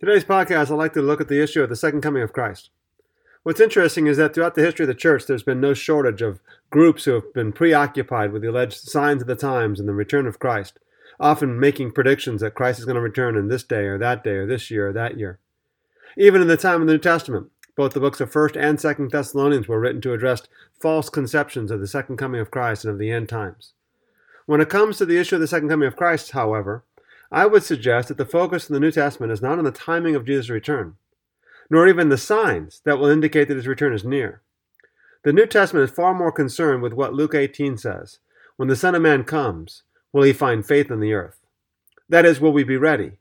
Today's podcast, I'd like to look at the issue of the second coming of Christ. What's interesting is that throughout the history of the church, there's been no shortage of groups who have been preoccupied with the alleged signs of the times and the return of Christ, often making predictions that Christ is going to return in this day or that day or this year or that year. Even in the time of the New Testament, both the books of 1st and 2nd Thessalonians were written to address false conceptions of the second coming of Christ and of the end times. When it comes to the issue of the second coming of Christ, however, I would suggest that the focus in the New Testament is not on the timing of Jesus' return, nor even the signs that will indicate that his return is near. The New Testament is far more concerned with what Luke 18 says When the Son of Man comes, will he find faith on the earth? That is, will we be ready?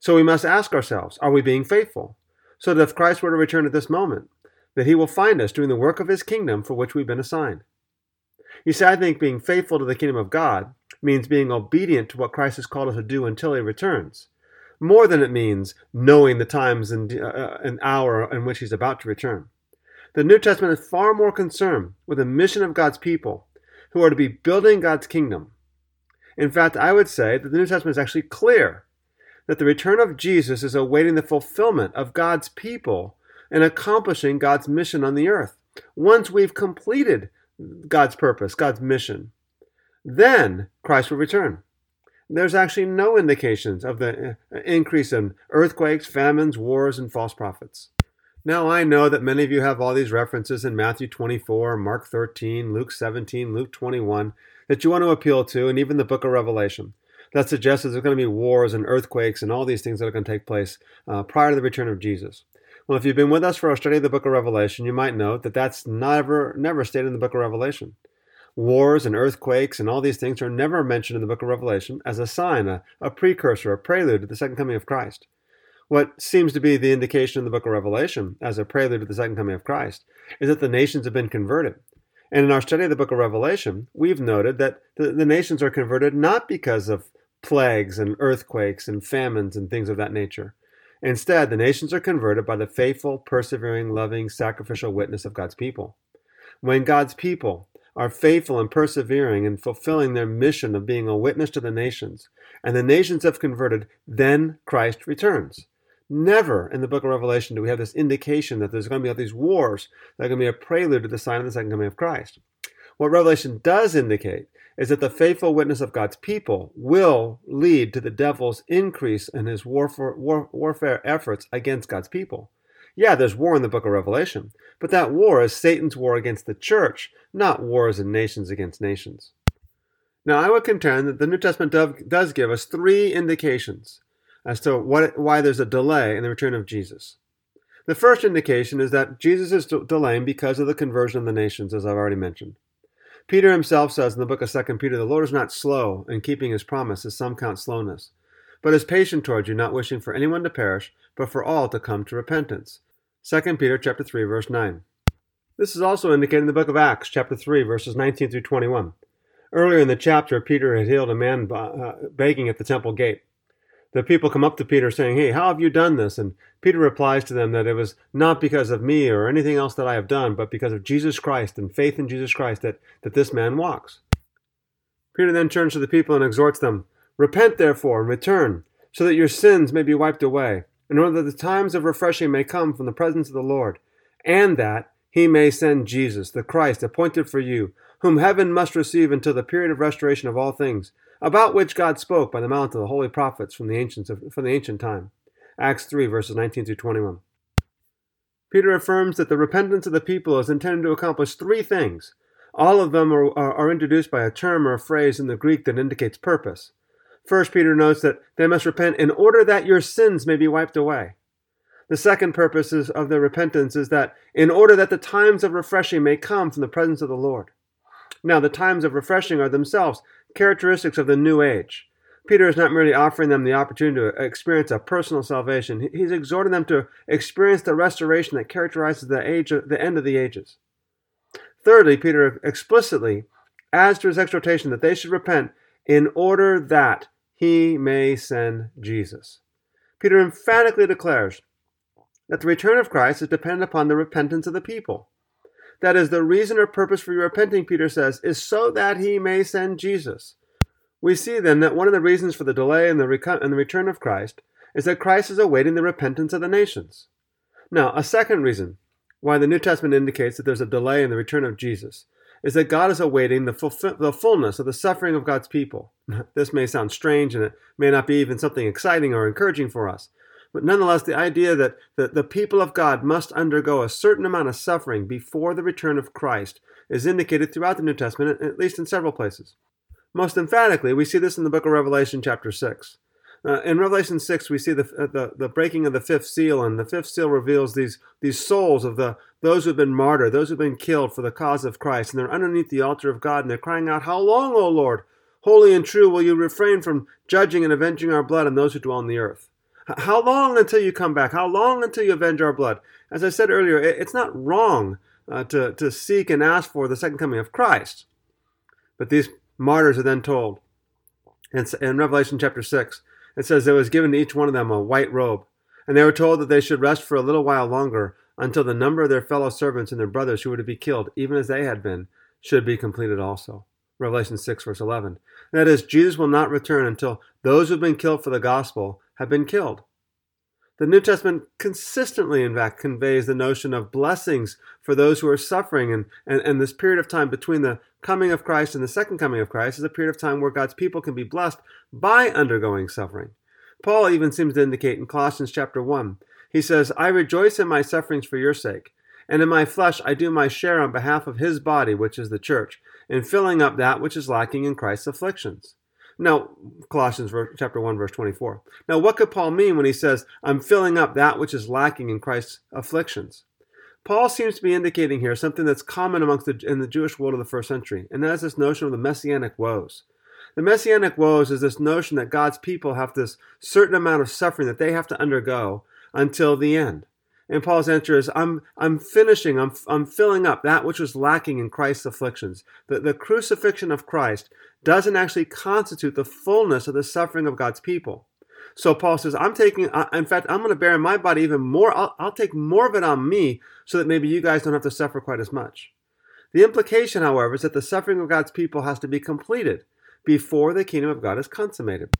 So we must ask ourselves are we being faithful? So that if Christ were to return at this moment, that he will find us doing the work of his kingdom for which we've been assigned. You see, I think being faithful to the kingdom of God means being obedient to what Christ has called us to do until he returns, more than it means knowing the times and uh, uh, an hour in which he's about to return. The New Testament is far more concerned with the mission of God's people who are to be building God's kingdom. In fact, I would say that the New Testament is actually clear that the return of Jesus is awaiting the fulfillment of God's people and accomplishing God's mission on the earth. Once we've completed God's purpose, God's mission, then Christ will return. There's actually no indications of the uh, increase in earthquakes, famines, wars, and false prophets. Now, I know that many of you have all these references in Matthew 24, Mark 13, Luke 17, Luke 21 that you want to appeal to, and even the book of Revelation that suggests that there's going to be wars and earthquakes and all these things that are going to take place uh, prior to the return of Jesus. Well, if you've been with us for our study of the book of Revelation, you might note that that's never, never stated in the book of Revelation. Wars and earthquakes and all these things are never mentioned in the book of Revelation as a sign, a, a precursor, a prelude to the second coming of Christ. What seems to be the indication in the book of Revelation as a prelude to the second coming of Christ is that the nations have been converted. And in our study of the book of Revelation, we've noted that the, the nations are converted not because of plagues and earthquakes and famines and things of that nature. Instead, the nations are converted by the faithful, persevering, loving, sacrificial witness of God's people. When God's people are faithful and persevering in fulfilling their mission of being a witness to the nations, and the nations have converted, then Christ returns. Never in the book of Revelation do we have this indication that there's going to be all these wars that are going to be a prelude to the sign of the second coming of Christ. What Revelation does indicate is that the faithful witness of God's people will lead to the devil's increase in his warfare, war, warfare efforts against God's people. Yeah, there's war in the book of Revelation, but that war is Satan's war against the church, not wars in nations against nations. Now, I would contend that the New Testament does give us three indications as to what, why there's a delay in the return of Jesus. The first indication is that Jesus is delaying because of the conversion of the nations, as I've already mentioned. Peter himself says in the book of 2 Peter, The Lord is not slow in keeping his promise, as some count slowness, but is patient toward you, not wishing for anyone to perish, but for all to come to repentance. 2 Peter chapter 3, verse 9. This is also indicated in the book of Acts, chapter 3, verses 19 through 21. Earlier in the chapter, Peter had healed a man uh, begging at the temple gate the people come up to Peter saying, Hey, how have you done this? And Peter replies to them that it was not because of me or anything else that I have done, but because of Jesus Christ and faith in Jesus Christ that, that this man walks. Peter then turns to the people and exhorts them, Repent therefore and return, so that your sins may be wiped away, in order that the times of refreshing may come from the presence of the Lord, and that he may send Jesus, the Christ, appointed for you, whom heaven must receive until the period of restoration of all things about which God spoke by the mouth of the holy prophets from the ancients of, from the ancient time. Acts 3 verses 19 through 21. Peter affirms that the repentance of the people is intended to accomplish three things. All of them are, are, are introduced by a term or a phrase in the Greek that indicates purpose. First, Peter notes that they must repent in order that your sins may be wiped away. The second purpose of their repentance is that in order that the times of refreshing may come from the presence of the Lord. Now, the times of refreshing are themselves characteristics of the new age. Peter is not merely offering them the opportunity to experience a personal salvation, he's exhorting them to experience the restoration that characterizes the, age of, the end of the ages. Thirdly, Peter explicitly adds to his exhortation that they should repent in order that he may send Jesus. Peter emphatically declares that the return of Christ is dependent upon the repentance of the people. That is, the reason or purpose for your repenting, Peter says, is so that he may send Jesus. We see then that one of the reasons for the delay in the, in the return of Christ is that Christ is awaiting the repentance of the nations. Now, a second reason why the New Testament indicates that there's a delay in the return of Jesus is that God is awaiting the, the fullness of the suffering of God's people. this may sound strange and it may not be even something exciting or encouraging for us. But nonetheless, the idea that the, the people of God must undergo a certain amount of suffering before the return of Christ is indicated throughout the New Testament, at least in several places. Most emphatically, we see this in the book of Revelation, chapter 6. Uh, in Revelation 6, we see the, uh, the, the breaking of the fifth seal, and the fifth seal reveals these, these souls of the, those who have been martyred, those who have been killed for the cause of Christ, and they're underneath the altar of God, and they're crying out, How long, O Lord? Holy and true, will you refrain from judging and avenging our blood on those who dwell on the earth? How long until you come back? How long until you avenge our blood? As I said earlier, it's not wrong uh, to, to seek and ask for the second coming of Christ. But these martyrs are then told in, in Revelation chapter 6 it says there was given to each one of them a white robe, and they were told that they should rest for a little while longer until the number of their fellow servants and their brothers who were to be killed, even as they had been, should be completed also. Revelation 6, verse 11. That is, Jesus will not return until those who have been killed for the gospel have been killed. The New Testament consistently, in fact, conveys the notion of blessings for those who are suffering. And, and, and this period of time between the coming of Christ and the second coming of Christ is a period of time where God's people can be blessed by undergoing suffering. Paul even seems to indicate in Colossians chapter 1, he says, I rejoice in my sufferings for your sake, and in my flesh I do my share on behalf of his body, which is the church, in filling up that which is lacking in Christ's afflictions. Now, Colossians chapter 1, verse 24. Now, what could Paul mean when he says, I'm filling up that which is lacking in Christ's afflictions? Paul seems to be indicating here something that's common amongst the, in the Jewish world of the first century, and that is this notion of the messianic woes. The messianic woes is this notion that God's people have this certain amount of suffering that they have to undergo until the end. And Paul's answer is, I'm, I'm finishing, I'm, I'm filling up that which was lacking in Christ's afflictions. The, the crucifixion of Christ doesn't actually constitute the fullness of the suffering of God's people. So Paul says, I'm taking, in fact, I'm going to bear in my body even more. I'll, I'll take more of it on me so that maybe you guys don't have to suffer quite as much. The implication, however, is that the suffering of God's people has to be completed before the kingdom of God is consummated.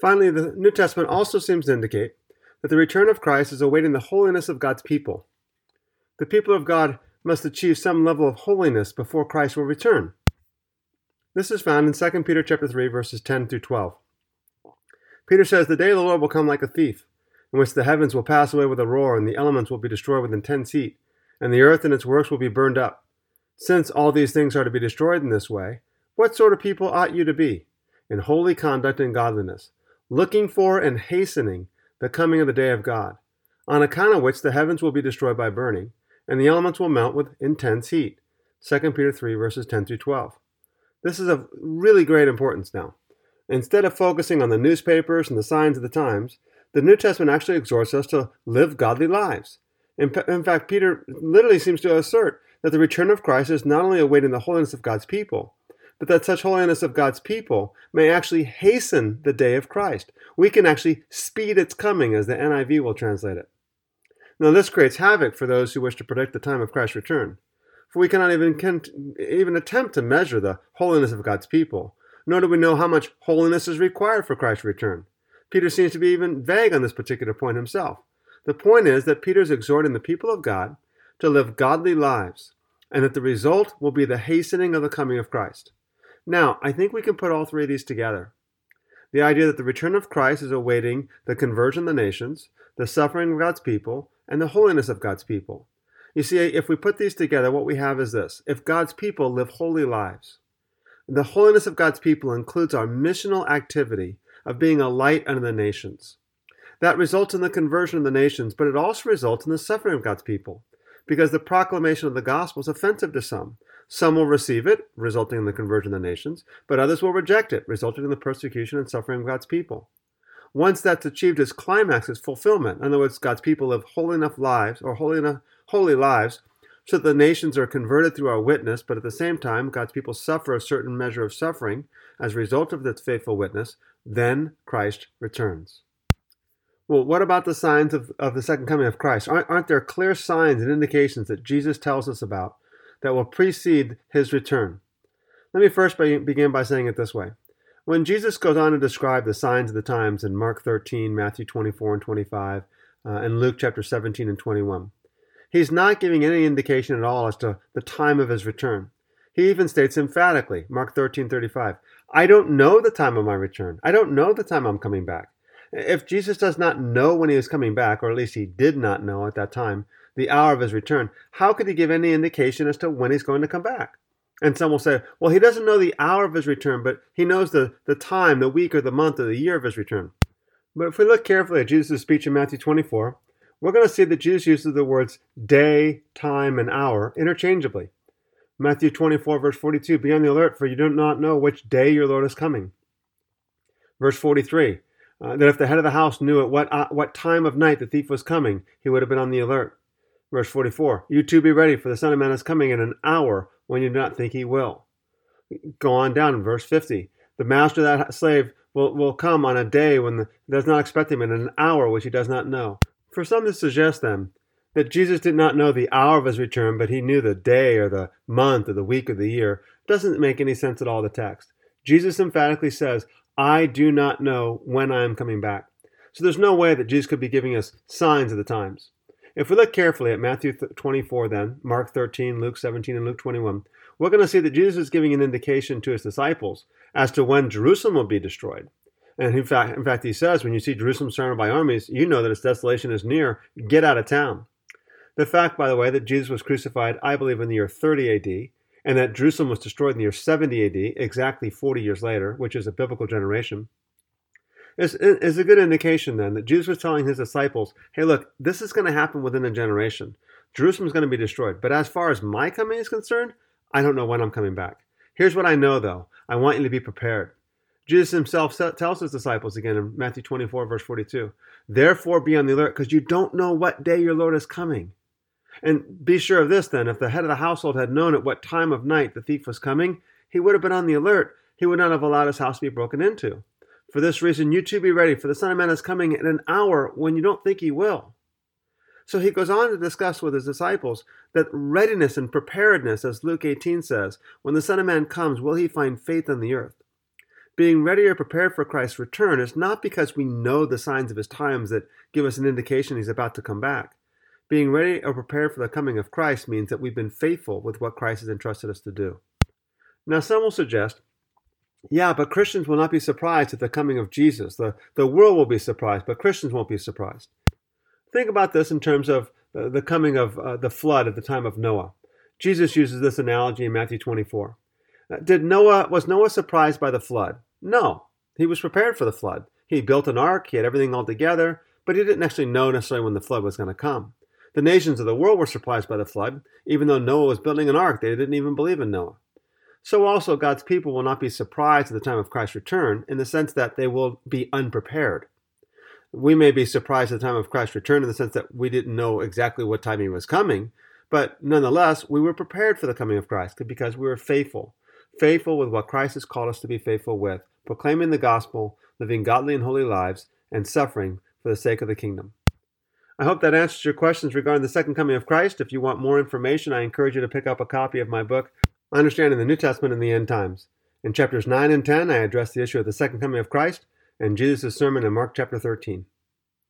Finally, the New Testament also seems to indicate that the return of Christ is awaiting the holiness of God's people. The people of God must achieve some level of holiness before Christ will return. This is found in 2 Peter chapter 3 verses 10 through 12. Peter says, "The day of the Lord will come like a thief, in which the heavens will pass away with a roar, and the elements will be destroyed with intense heat, and the earth and its works will be burned up. Since all these things are to be destroyed in this way, what sort of people ought you to be? In holy conduct and godliness, looking for and hastening the coming of the day of God, on account of which the heavens will be destroyed by burning, and the elements will melt with intense heat." 2 Peter 3 verses 10 through 12. This is of really great importance now. Instead of focusing on the newspapers and the signs of the times, the New Testament actually exhorts us to live godly lives. In, in, fact, Peter literally seems to assert that the return of Christ is not only awaiting the holiness of God's people, but that such holiness of God's people may actually hasten the day of Christ. We can actually speed its coming, as the NIV will translate it. Now, this creates havoc for those who wish to predict the time of Christ's return for we cannot even, even attempt to measure the holiness of God's people, nor do we know how much holiness is required for Christ's return. Peter seems to be even vague on this particular point himself. The point is that Peter is exhorting the people of God to live godly lives, and that the result will be the hastening of the coming of Christ. Now, I think we can put all three of these together. The idea that the return of Christ is awaiting the conversion of the nations, the suffering of God's people, and the holiness of God's people. You see, if we put these together, what we have is this. If God's people live holy lives, the holiness of God's people includes our missional activity of being a light unto the nations. That results in the conversion of the nations, but it also results in the suffering of God's people, because the proclamation of the gospel is offensive to some. Some will receive it, resulting in the conversion of the nations, but others will reject it, resulting in the persecution and suffering of God's people. Once that's achieved its climax, its fulfillment, in other words, God's people live holy enough lives, or holy enough holy lives, so that the nations are converted through our witness, but at the same time, God's people suffer a certain measure of suffering as a result of this faithful witness, then Christ returns. Well, what about the signs of, of the second coming of Christ? Aren't, aren't there clear signs and indications that Jesus tells us about that will precede his return? Let me first begin by saying it this way. When Jesus goes on to describe the signs of the times in Mark 13, Matthew 24 and 25, uh, and Luke chapter 17 and 21, he's not giving any indication at all as to the time of his return. He even states emphatically, Mark 13, 35, I don't know the time of my return. I don't know the time I'm coming back. If Jesus does not know when he is coming back, or at least he did not know at that time, the hour of his return, how could he give any indication as to when he's going to come back? And some will say, well, he doesn't know the hour of his return, but he knows the, the time, the week, or the month, or the year of his return. But if we look carefully at Jesus' speech in Matthew 24, we're going to see that Jesus uses the words day, time, and hour interchangeably. Matthew 24, verse 42 Be on the alert, for you do not know which day your Lord is coming. Verse 43 uh, That if the head of the house knew at what, uh, what time of night the thief was coming, he would have been on the alert. Verse 44 You too be ready, for the Son of Man is coming in an hour when you do not think he will. Go on down in verse 50. The master of that slave will, will come on a day when the, does not expect him, in an hour which he does not know. For some to suggest then that Jesus did not know the hour of his return, but he knew the day or the month or the week or the year, doesn't make any sense at all the text. Jesus emphatically says, I do not know when I am coming back. So there's no way that Jesus could be giving us signs of the times. If we look carefully at Matthew 24, then, Mark 13, Luke 17, and Luke 21, we're going to see that Jesus is giving an indication to his disciples as to when Jerusalem will be destroyed. And in fact, in fact, he says, when you see Jerusalem surrounded by armies, you know that its desolation is near. Get out of town. The fact, by the way, that Jesus was crucified, I believe, in the year 30 AD, and that Jerusalem was destroyed in the year 70 AD, exactly 40 years later, which is a biblical generation, is, is a good indication then that Jesus was telling his disciples, hey, look, this is going to happen within a generation. Jerusalem is going to be destroyed. But as far as my coming is concerned, I don't know when I'm coming back. Here's what I know, though I want you to be prepared. Jesus himself tells his disciples again in Matthew 24, verse 42, Therefore be on the alert, because you don't know what day your Lord is coming. And be sure of this then if the head of the household had known at what time of night the thief was coming, he would have been on the alert. He would not have allowed his house to be broken into. For this reason, you too be ready, for the Son of Man is coming in an hour when you don't think he will. So he goes on to discuss with his disciples that readiness and preparedness, as Luke 18 says, when the Son of Man comes, will he find faith on the earth? Being ready or prepared for Christ's return is not because we know the signs of his times that give us an indication he's about to come back. Being ready or prepared for the coming of Christ means that we've been faithful with what Christ has entrusted us to do. Now, some will suggest yeah, but Christians will not be surprised at the coming of Jesus. The, the world will be surprised, but Christians won't be surprised. Think about this in terms of uh, the coming of uh, the flood at the time of Noah. Jesus uses this analogy in Matthew 24. Uh, did Noah was Noah surprised by the flood? No. He was prepared for the flood. He built an ark, he had everything all together, but he didn't actually know necessarily when the flood was going to come. The nations of the world were surprised by the flood, even though Noah was building an ark. They didn't even believe in Noah. So also God's people will not be surprised at the time of Christ's return in the sense that they will be unprepared. We may be surprised at the time of Christ's return in the sense that we didn't know exactly what time he was coming, but nonetheless, we were prepared for the coming of Christ because we were faithful. Faithful with what Christ has called us to be faithful with, proclaiming the gospel, living godly and holy lives, and suffering for the sake of the kingdom. I hope that answers your questions regarding the second coming of Christ. If you want more information, I encourage you to pick up a copy of my book, Understanding the New Testament in the End Times. In chapters 9 and 10, I address the issue of the second coming of Christ and Jesus' sermon in Mark chapter 13.